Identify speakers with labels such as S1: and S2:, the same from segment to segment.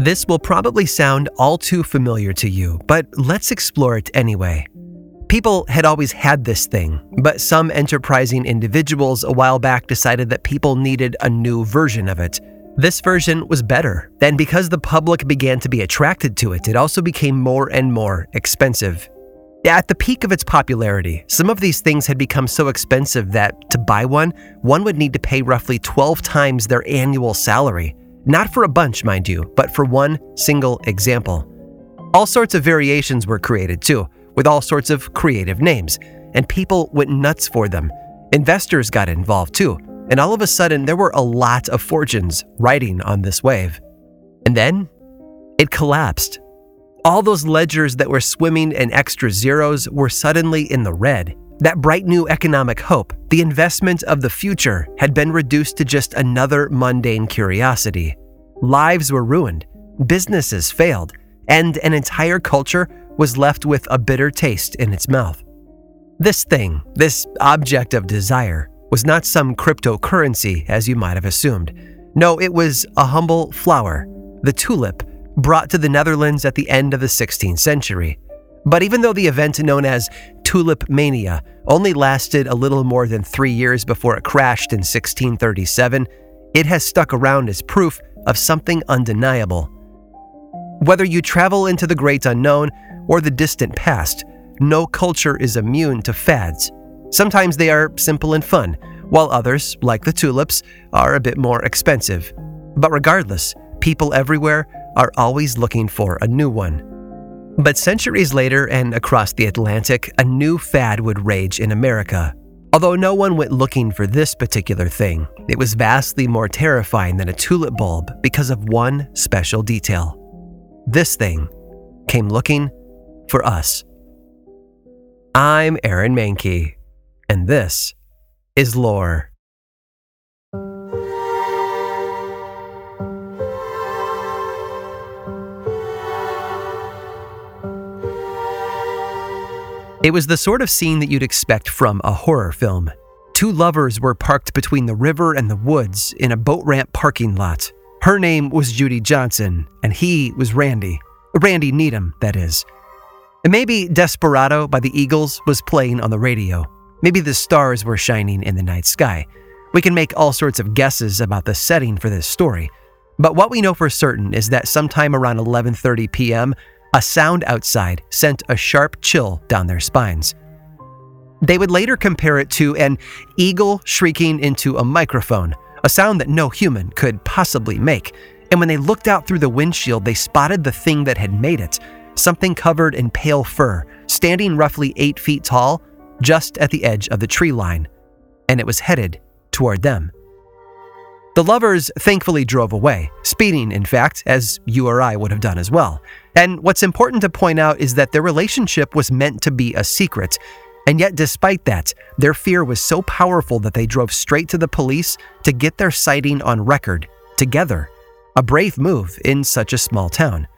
S1: This will probably sound all too familiar to you, but let's explore it anyway. People had always had this thing, but some enterprising individuals a while back decided that people needed a new version of it. This version was better, and because the public began to be attracted to it, it also became more and more expensive. At the peak of its popularity, some of these things had become so expensive that to buy one, one would need to pay roughly 12 times their annual salary. Not for a bunch, mind you, but for one single example. All sorts of variations were created too with all sorts of creative names, and people went nuts for them. Investors got involved too, and all of a sudden there were a lot of fortunes riding on this wave. And then it collapsed. All those ledgers that were swimming in extra zeros were suddenly in the red. That bright new economic hope, the investment of the future, had been reduced to just another mundane curiosity. Lives were ruined, businesses failed, and an entire culture was left with a bitter taste in its mouth. This thing, this object of desire, was not some cryptocurrency as you might have assumed. No, it was a humble flower, the tulip, brought to the Netherlands at the end of the 16th century. But even though the event known as Tulip Mania only lasted a little more than three years before it crashed in 1637, it has stuck around as proof of something undeniable. Whether you travel into the great unknown or the distant past, no culture is immune to fads. Sometimes they are simple and fun, while others, like the tulips, are a bit more expensive. But regardless, people everywhere are always looking for a new one. But centuries later and across the Atlantic, a new fad would rage in America. Although no one went looking for this particular thing, it was vastly more terrifying than a tulip bulb because of one special detail. This thing came looking for us. I'm Aaron Mahnke, and this is Lore. It was the sort of scene that you'd expect from a horror film. Two lovers were parked between the river and the woods in a boat ramp parking lot. Her name was Judy Johnson, and he was Randy. Randy Needham, that is. And maybe Desperado by the Eagles was playing on the radio. Maybe the stars were shining in the night sky. We can make all sorts of guesses about the setting for this story. But what we know for certain is that sometime around 11:30 p.m., a sound outside sent a sharp chill down their spines. They would later compare it to an eagle shrieking into a microphone, a sound that no human could possibly make. And when they looked out through the windshield, they spotted the thing that had made it something covered in pale fur, standing roughly eight feet tall, just at the edge of the tree line, and it was headed toward them. The lovers thankfully drove away, speeding, in fact, as you or I would have done as well. And what's important to point out is that their relationship was meant to be a secret. And yet, despite that, their fear was so powerful that they drove straight to the police to get their sighting on record, together. A brave move in such a small town.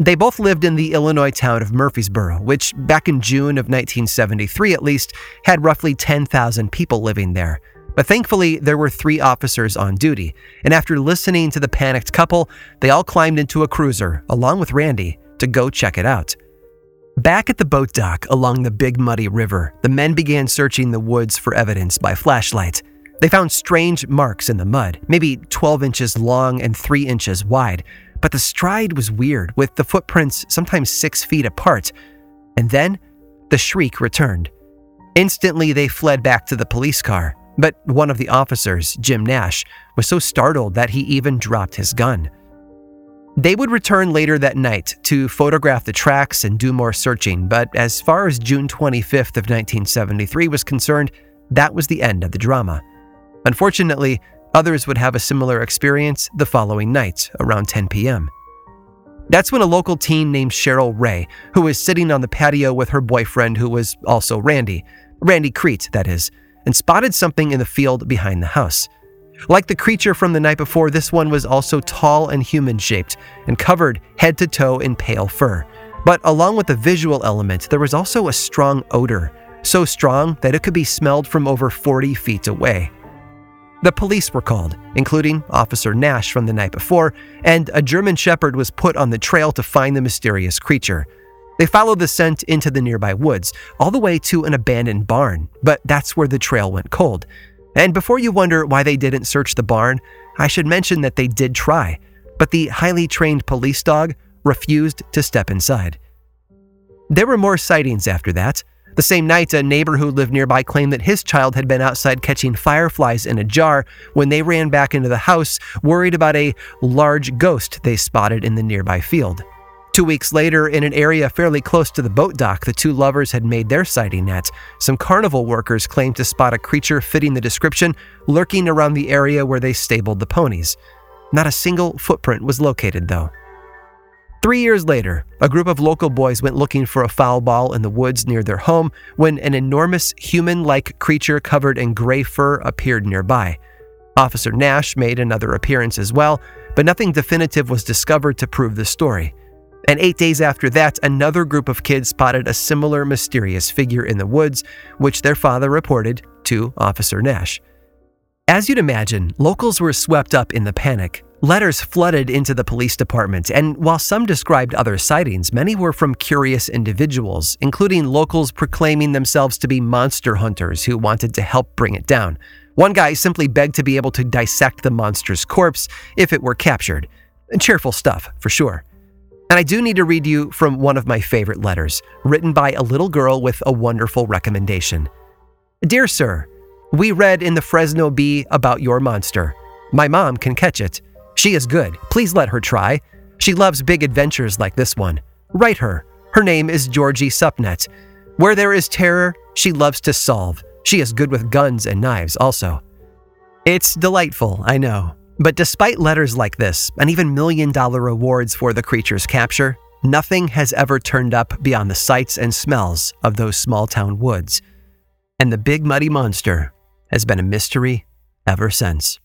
S1: They both lived in the Illinois town of Murphysboro, which back in June of 1973 at least had roughly 10,000 people living there. But thankfully, there were three officers on duty, and after listening to the panicked couple, they all climbed into a cruiser, along with Randy, to go check it out. Back at the boat dock along the Big Muddy River, the men began searching the woods for evidence by flashlight. They found strange marks in the mud, maybe 12 inches long and 3 inches wide, but the stride was weird, with the footprints sometimes six feet apart. And then the shriek returned. Instantly, they fled back to the police car, but one of the officers, Jim Nash, was so startled that he even dropped his gun. They would return later that night to photograph the tracks and do more searching, but as far as June 25th of 1973 was concerned, that was the end of the drama. Unfortunately, Others would have a similar experience the following night, around 10 p.m. That's when a local teen named Cheryl Ray, who was sitting on the patio with her boyfriend, who was also Randy, Randy Creath, that is, and spotted something in the field behind the house. Like the creature from the night before, this one was also tall and human shaped and covered head to toe in pale fur. But along with the visual element, there was also a strong odor, so strong that it could be smelled from over 40 feet away. The police were called, including Officer Nash from the night before, and a German Shepherd was put on the trail to find the mysterious creature. They followed the scent into the nearby woods, all the way to an abandoned barn, but that's where the trail went cold. And before you wonder why they didn't search the barn, I should mention that they did try, but the highly trained police dog refused to step inside. There were more sightings after that. The same night, a neighbor who lived nearby claimed that his child had been outside catching fireflies in a jar when they ran back into the house, worried about a large ghost they spotted in the nearby field. Two weeks later, in an area fairly close to the boat dock the two lovers had made their sighting at, some carnival workers claimed to spot a creature fitting the description lurking around the area where they stabled the ponies. Not a single footprint was located, though. Three years later, a group of local boys went looking for a foul ball in the woods near their home when an enormous human like creature covered in gray fur appeared nearby. Officer Nash made another appearance as well, but nothing definitive was discovered to prove the story. And eight days after that, another group of kids spotted a similar mysterious figure in the woods, which their father reported to Officer Nash. As you'd imagine, locals were swept up in the panic, Letters flooded into the police department, and while some described other sightings, many were from curious individuals, including locals proclaiming themselves to be monster hunters who wanted to help bring it down. One guy simply begged to be able to dissect the monster's corpse if it were captured. Cheerful stuff, for sure. And I do need to read you from one of my favorite letters, written by a little girl with a wonderful recommendation. Dear Sir, we read in the Fresno Bee about your monster. My mom can catch it. She is good. Please let her try. She loves big adventures like this one. Write her. Her name is Georgie Supnet. Where there is terror, she loves to solve. She is good with guns and knives also. It's delightful, I know. But despite letters like this, and even million dollar rewards for the creature's capture, nothing has ever turned up beyond the sights and smells of those small town woods. And the big muddy monster has been a mystery ever since.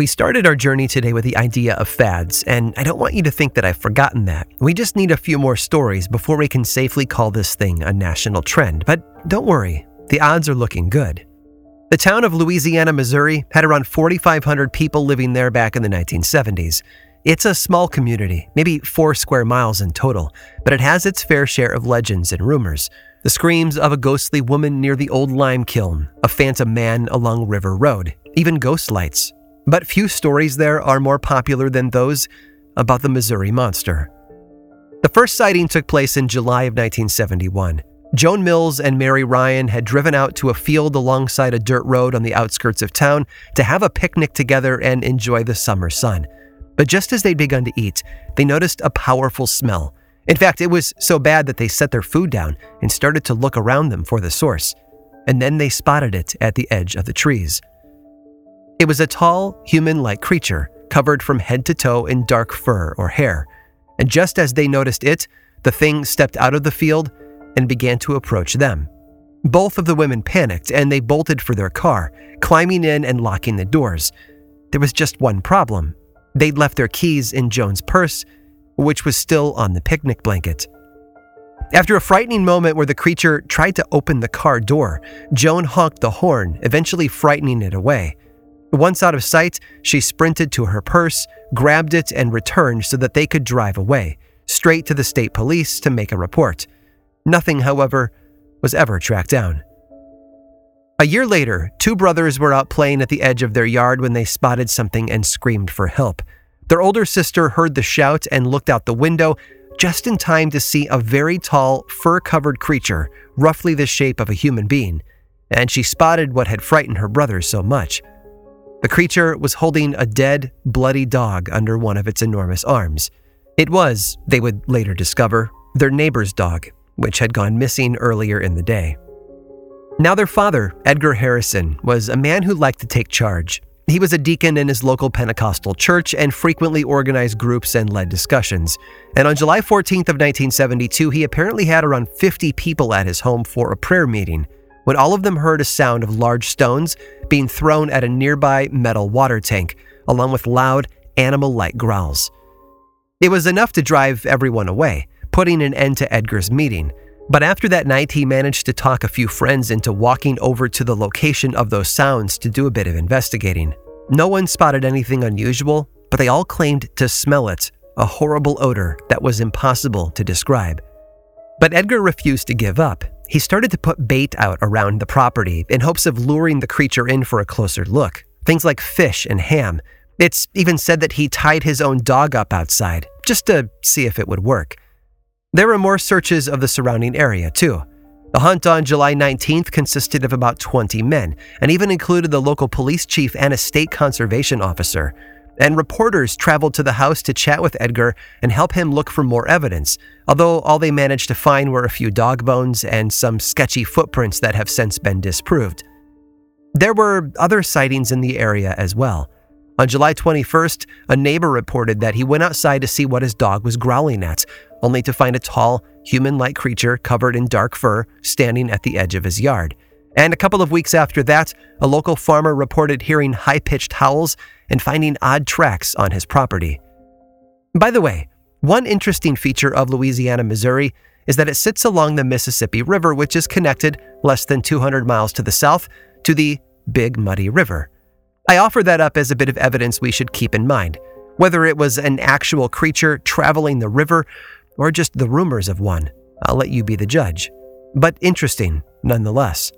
S1: We started our journey today with the idea of fads, and I don't want you to think that I've forgotten that. We just need a few more stories before we can safely call this thing a national trend. But don't worry, the odds are looking good. The town of Louisiana, Missouri had around 4,500 people living there back in the 1970s. It's a small community, maybe four square miles in total, but it has its fair share of legends and rumors. The screams of a ghostly woman near the old lime kiln, a phantom man along River Road, even ghost lights, but few stories there are more popular than those about the Missouri Monster. The first sighting took place in July of 1971. Joan Mills and Mary Ryan had driven out to a field alongside a dirt road on the outskirts of town to have a picnic together and enjoy the summer sun. But just as they'd begun to eat, they noticed a powerful smell. In fact, it was so bad that they set their food down and started to look around them for the source. And then they spotted it at the edge of the trees. It was a tall, human like creature, covered from head to toe in dark fur or hair. And just as they noticed it, the thing stepped out of the field and began to approach them. Both of the women panicked and they bolted for their car, climbing in and locking the doors. There was just one problem they'd left their keys in Joan's purse, which was still on the picnic blanket. After a frightening moment where the creature tried to open the car door, Joan honked the horn, eventually frightening it away. Once out of sight, she sprinted to her purse, grabbed it, and returned so that they could drive away, straight to the state police to make a report. Nothing, however, was ever tracked down. A year later, two brothers were out playing at the edge of their yard when they spotted something and screamed for help. Their older sister heard the shout and looked out the window just in time to see a very tall, fur covered creature, roughly the shape of a human being, and she spotted what had frightened her brothers so much. The creature was holding a dead, bloody dog under one of its enormous arms. It was, they would later discover, their neighbor's dog, which had gone missing earlier in the day. Now, their father, Edgar Harrison, was a man who liked to take charge. He was a deacon in his local Pentecostal church and frequently organized groups and led discussions. And on July 14th of 1972, he apparently had around 50 people at his home for a prayer meeting when all of them heard a sound of large stones being thrown at a nearby metal water tank, along with loud, animal like growls. It was enough to drive everyone away, putting an end to Edgar's meeting. But after that night, he managed to talk a few friends into walking over to the location of those sounds to do a bit of investigating. No one spotted anything unusual, but they all claimed to smell it a horrible odor that was impossible to describe. But Edgar refused to give up. He started to put bait out around the property in hopes of luring the creature in for a closer look. Things like fish and ham. It's even said that he tied his own dog up outside just to see if it would work. There were more searches of the surrounding area, too. The hunt on July 19th consisted of about 20 men and even included the local police chief and a state conservation officer and reporters traveled to the house to chat with Edgar and help him look for more evidence, although all they managed to find were a few dog bones and some sketchy footprints that have since been disproved. There were other sightings in the area as well. On July 21st, a neighbor reported that he went outside to see what his dog was growling at, only to find a tall, human like creature covered in dark fur standing at the edge of his yard. And a couple of weeks after that, a local farmer reported hearing high pitched howls and finding odd tracks on his property. By the way, one interesting feature of Louisiana, Missouri is that it sits along the Mississippi River, which is connected less than 200 miles to the south to the Big Muddy River. I offer that up as a bit of evidence we should keep in mind, whether it was an actual creature traveling the river or just the rumors of one. I'll let you be the judge. But interesting, nonetheless.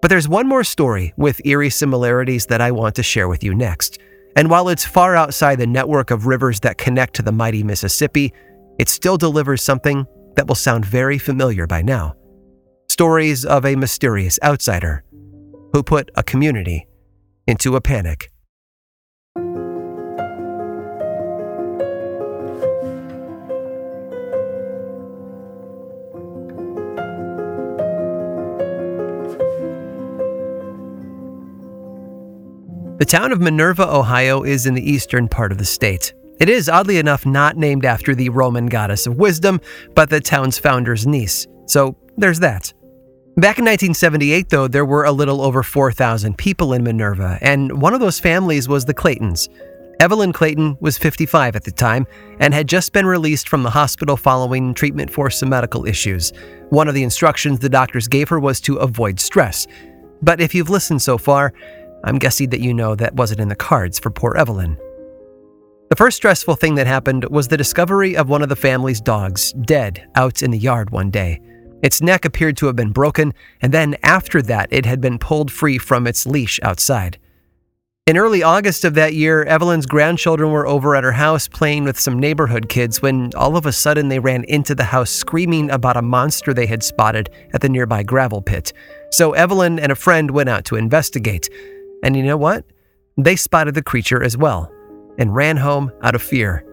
S1: But there's one more story with eerie similarities that I want to share with you next. And while it's far outside the network of rivers that connect to the mighty Mississippi, it still delivers something that will sound very familiar by now. Stories of a mysterious outsider who put a community into a panic. The town of Minerva, Ohio is in the eastern part of the state. It is, oddly enough, not named after the Roman goddess of wisdom, but the town's founder's niece. So there's that. Back in 1978, though, there were a little over 4,000 people in Minerva, and one of those families was the Claytons. Evelyn Clayton was 55 at the time and had just been released from the hospital following treatment for some medical issues. One of the instructions the doctors gave her was to avoid stress. But if you've listened so far, I'm guessing that you know that wasn't in the cards for poor Evelyn. The first stressful thing that happened was the discovery of one of the family's dogs dead out in the yard one day. Its neck appeared to have been broken, and then after that, it had been pulled free from its leash outside. In early August of that year, Evelyn's grandchildren were over at her house playing with some neighborhood kids when all of a sudden they ran into the house screaming about a monster they had spotted at the nearby gravel pit. So Evelyn and a friend went out to investigate. And you know what? They spotted the creature as well and ran home out of fear.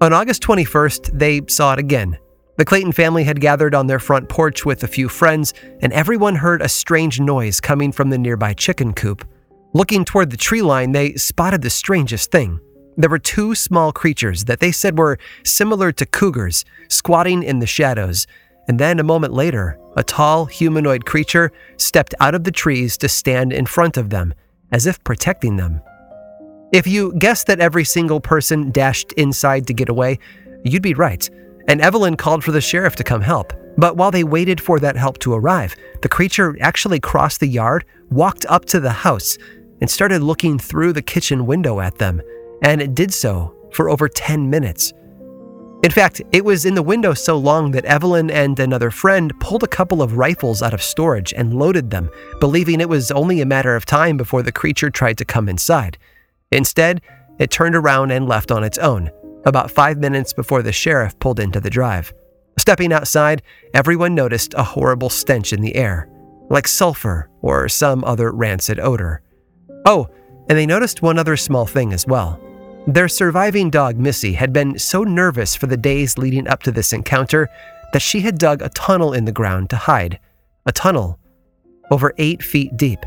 S1: On August 21st, they saw it again. The Clayton family had gathered on their front porch with a few friends, and everyone heard a strange noise coming from the nearby chicken coop. Looking toward the tree line, they spotted the strangest thing. There were two small creatures that they said were similar to cougars, squatting in the shadows, and then a moment later, a tall humanoid creature stepped out of the trees to stand in front of them, as if protecting them. If you guessed that every single person dashed inside to get away, you'd be right, and Evelyn called for the sheriff to come help. But while they waited for that help to arrive, the creature actually crossed the yard, walked up to the house, and started looking through the kitchen window at them, and it did so for over 10 minutes. In fact, it was in the window so long that Evelyn and another friend pulled a couple of rifles out of storage and loaded them, believing it was only a matter of time before the creature tried to come inside. Instead, it turned around and left on its own, about five minutes before the sheriff pulled into the drive. Stepping outside, everyone noticed a horrible stench in the air, like sulfur or some other rancid odor. Oh, and they noticed one other small thing as well. Their surviving dog, Missy, had been so nervous for the days leading up to this encounter that she had dug a tunnel in the ground to hide. A tunnel over eight feet deep.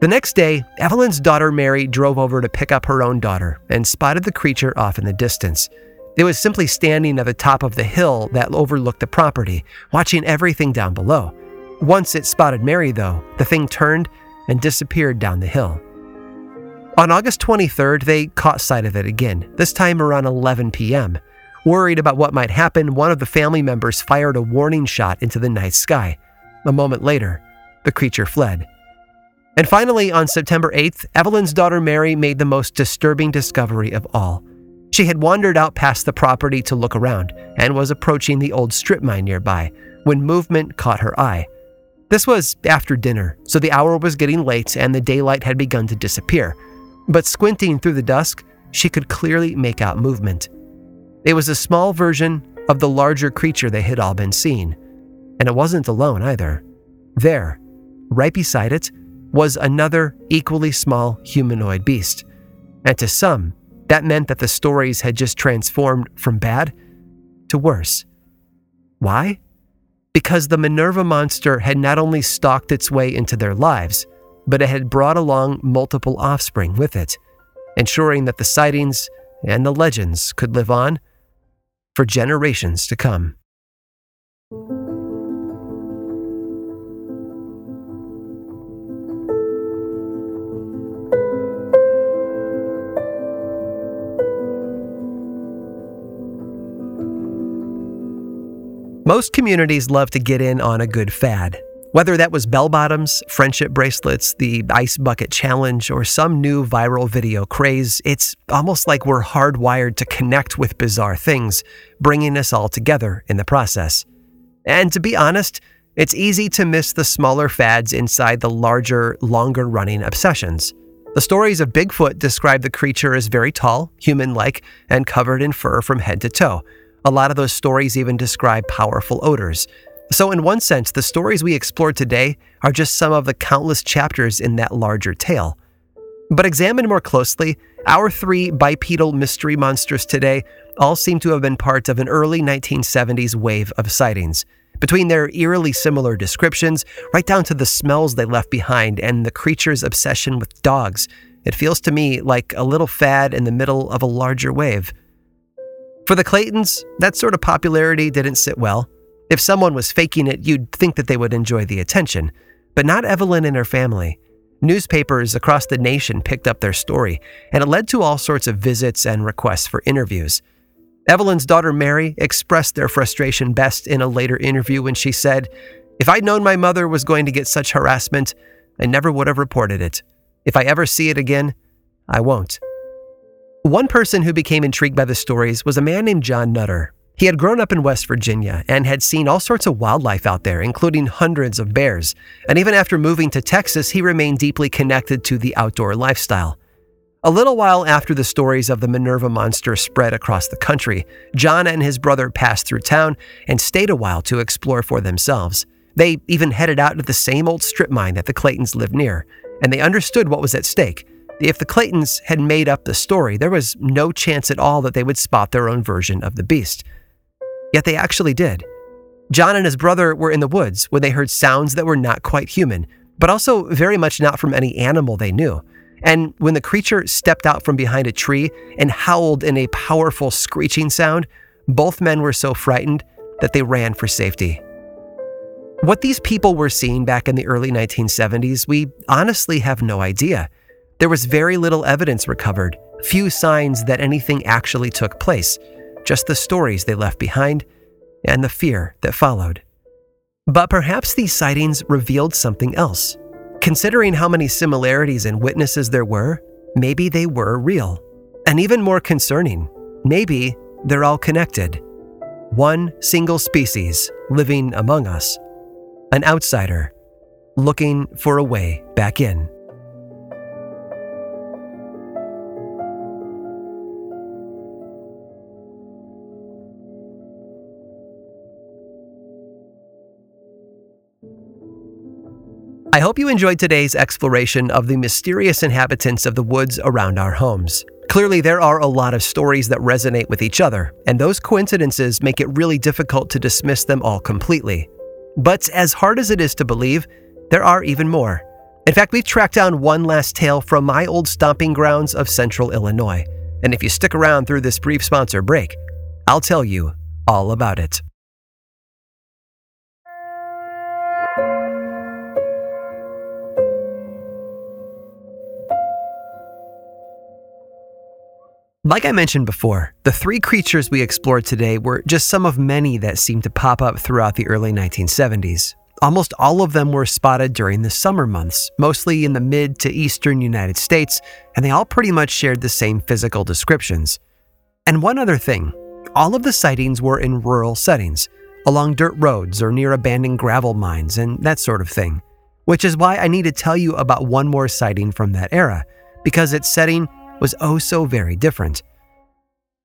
S1: The next day, Evelyn's daughter Mary drove over to pick up her own daughter and spotted the creature off in the distance. It was simply standing at the top of the hill that overlooked the property, watching everything down below. Once it spotted Mary, though, the thing turned and disappeared down the hill. On August 23rd, they caught sight of it again, this time around 11 p.m. Worried about what might happen, one of the family members fired a warning shot into the night sky. A moment later, the creature fled. And finally, on September 8th, Evelyn's daughter Mary made the most disturbing discovery of all. She had wandered out past the property to look around and was approaching the old strip mine nearby when movement caught her eye. This was after dinner, so the hour was getting late and the daylight had begun to disappear. But squinting through the dusk, she could clearly make out movement. It was a small version of the larger creature they had all been seeing. And it wasn't alone either. There, right beside it, was another equally small humanoid beast. And to some, that meant that the stories had just transformed from bad to worse. Why? Because the Minerva monster had not only stalked its way into their lives, but it had brought along multiple offspring with it, ensuring that the sightings and the legends could live on for generations to come. Most communities love to get in on a good fad. Whether that was bell bottoms, friendship bracelets, the ice bucket challenge, or some new viral video craze, it's almost like we're hardwired to connect with bizarre things, bringing us all together in the process. And to be honest, it's easy to miss the smaller fads inside the larger, longer running obsessions. The stories of Bigfoot describe the creature as very tall, human like, and covered in fur from head to toe. A lot of those stories even describe powerful odors. So, in one sense, the stories we explored today are just some of the countless chapters in that larger tale. But examined more closely, our three bipedal mystery monsters today all seem to have been part of an early 1970s wave of sightings. Between their eerily similar descriptions, right down to the smells they left behind and the creature's obsession with dogs, it feels to me like a little fad in the middle of a larger wave. For the Claytons, that sort of popularity didn't sit well. If someone was faking it, you'd think that they would enjoy the attention, but not Evelyn and her family. Newspapers across the nation picked up their story, and it led to all sorts of visits and requests for interviews. Evelyn's daughter Mary expressed their frustration best in a later interview when she said, If I'd known my mother was going to get such harassment, I never would have reported it. If I ever see it again, I won't. One person who became intrigued by the stories was a man named John Nutter. He had grown up in West Virginia and had seen all sorts of wildlife out there, including hundreds of bears. And even after moving to Texas, he remained deeply connected to the outdoor lifestyle. A little while after the stories of the Minerva monster spread across the country, John and his brother passed through town and stayed a while to explore for themselves. They even headed out to the same old strip mine that the Claytons lived near, and they understood what was at stake if the Claytons had made up the story, there was no chance at all that they would spot their own version of the beast. Yet they actually did. John and his brother were in the woods when they heard sounds that were not quite human, but also very much not from any animal they knew. And when the creature stepped out from behind a tree and howled in a powerful screeching sound, both men were so frightened that they ran for safety. What these people were seeing back in the early 1970s, we honestly have no idea. There was very little evidence recovered, few signs that anything actually took place, just the stories they left behind and the fear that followed. But perhaps these sightings revealed something else. Considering how many similarities and witnesses there were, maybe they were real. And even more concerning, maybe they're all connected. One single species living among us, an outsider looking for a way back in. I hope you enjoyed today's exploration of the mysterious inhabitants of the woods around our homes. Clearly, there are a lot of stories that resonate with each other, and those coincidences make it really difficult to dismiss them all completely. But as hard as it is to believe, there are even more. In fact, we've tracked down one last tale from my old stomping grounds of central Illinois. And if you stick around through this brief sponsor break, I'll tell you all about it. Like I mentioned before, the three creatures we explored today were just some of many that seemed to pop up throughout the early 1970s. Almost all of them were spotted during the summer months, mostly in the mid to eastern United States, and they all pretty much shared the same physical descriptions. And one other thing all of the sightings were in rural settings, along dirt roads or near abandoned gravel mines and that sort of thing. Which is why I need to tell you about one more sighting from that era, because its setting was oh so very different.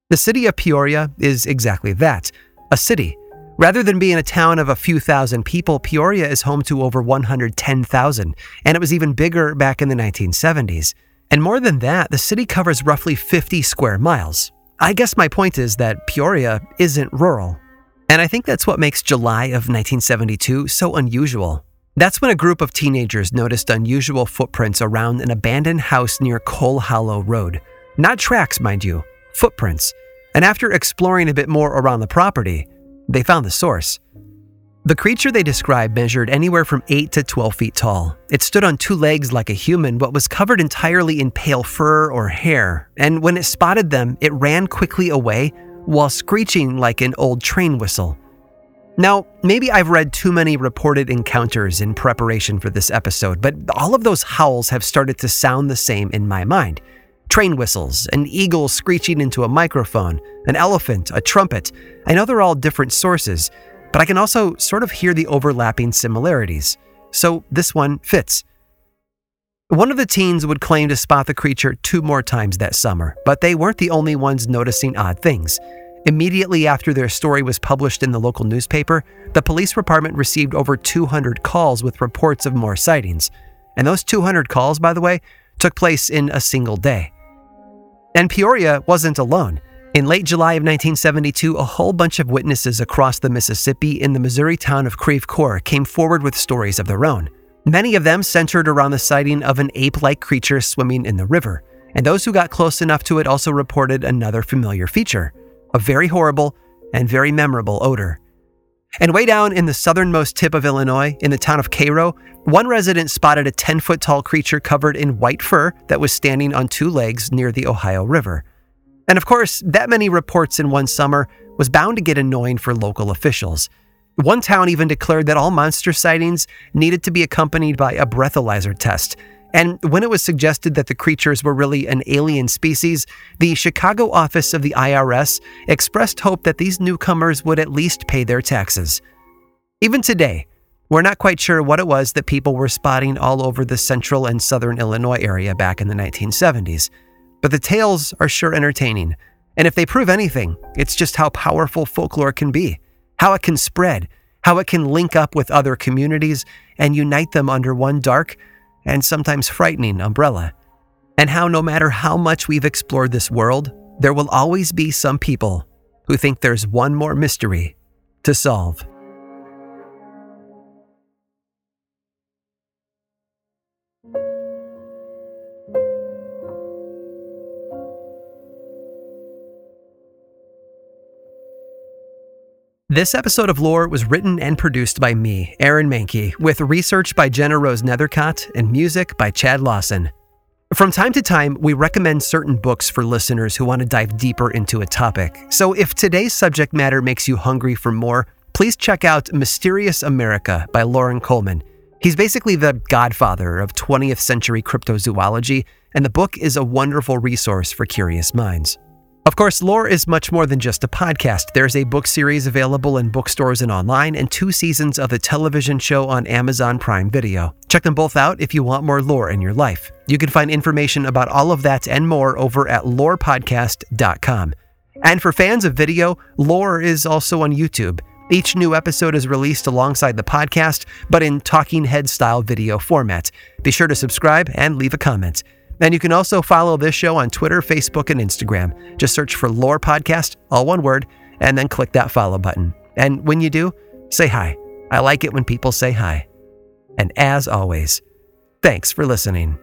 S1: The city of Peoria is exactly that a city. Rather than being a town of a few thousand people, Peoria is home to over 110,000, and it was even bigger back in the 1970s. And more than that, the city covers roughly 50 square miles. I guess my point is that Peoria isn't rural. And I think that's what makes July of 1972 so unusual. That's when a group of teenagers noticed unusual footprints around an abandoned house near Coal Hollow Road. Not tracks, mind you, footprints. And after exploring a bit more around the property, they found the source. The creature they described measured anywhere from 8 to 12 feet tall. It stood on two legs like a human, but was covered entirely in pale fur or hair. And when it spotted them, it ran quickly away while screeching like an old train whistle. Now, maybe I've read too many reported encounters in preparation for this episode, but all of those howls have started to sound the same in my mind. Train whistles, an eagle screeching into a microphone, an elephant, a trumpet. I know they're all different sources, but I can also sort of hear the overlapping similarities. So this one fits. One of the teens would claim to spot the creature two more times that summer, but they weren't the only ones noticing odd things. Immediately after their story was published in the local newspaper, the police department received over 200 calls with reports of more sightings. And those 200 calls, by the way, took place in a single day. And Peoria wasn't alone. In late July of 1972, a whole bunch of witnesses across the Mississippi in the Missouri town of Creve Coeur came forward with stories of their own. Many of them centered around the sighting of an ape like creature swimming in the river, and those who got close enough to it also reported another familiar feature a very horrible and very memorable odor. And way down in the southernmost tip of Illinois, in the town of Cairo, one resident spotted a 10 foot tall creature covered in white fur that was standing on two legs near the Ohio River. And of course, that many reports in one summer was bound to get annoying for local officials. One town even declared that all monster sightings needed to be accompanied by a breathalyzer test, and when it was suggested that the creatures were really an alien species, the Chicago office of the IRS expressed hope that these newcomers would at least pay their taxes. Even today, we're not quite sure what it was that people were spotting all over the central and southern Illinois area back in the 1970s, but the tales are sure entertaining. And if they prove anything, it's just how powerful folklore can be, how it can spread, how it can link up with other communities and unite them under one dark, and sometimes frightening umbrella, and how no matter how much we've explored this world, there will always be some people who think there's one more mystery to solve. This episode of Lore was written and produced by me, Aaron Mahnke, with research by GennaRose Nethercott and music by Chad Lawson. From time to time, we recommend certain books for listeners who want to dive deeper into a topic. So if today's subject matter makes you hungry for more, please check out Mysterious America by Loren Coleman. He's basically the godfather of 20th century cryptozoology, and the book is a wonderful resource for curious minds. Of course, Lore is much more than just a podcast. There's a book series available in bookstores and online, and two seasons of the television show on Amazon Prime Video. Check them both out if you want more lore in your life. You can find information about all of that and more over at lorepodcast.com. And for fans of video, Lore is also on YouTube. Each new episode is released alongside the podcast, but in talking head style video format. Be sure to subscribe and leave a comment. And you can also follow this show on Twitter, Facebook, and Instagram. Just search for Lore Podcast, all one word, and then click that follow button. And when you do, say hi. I like it when people say hi. And as always, thanks for listening.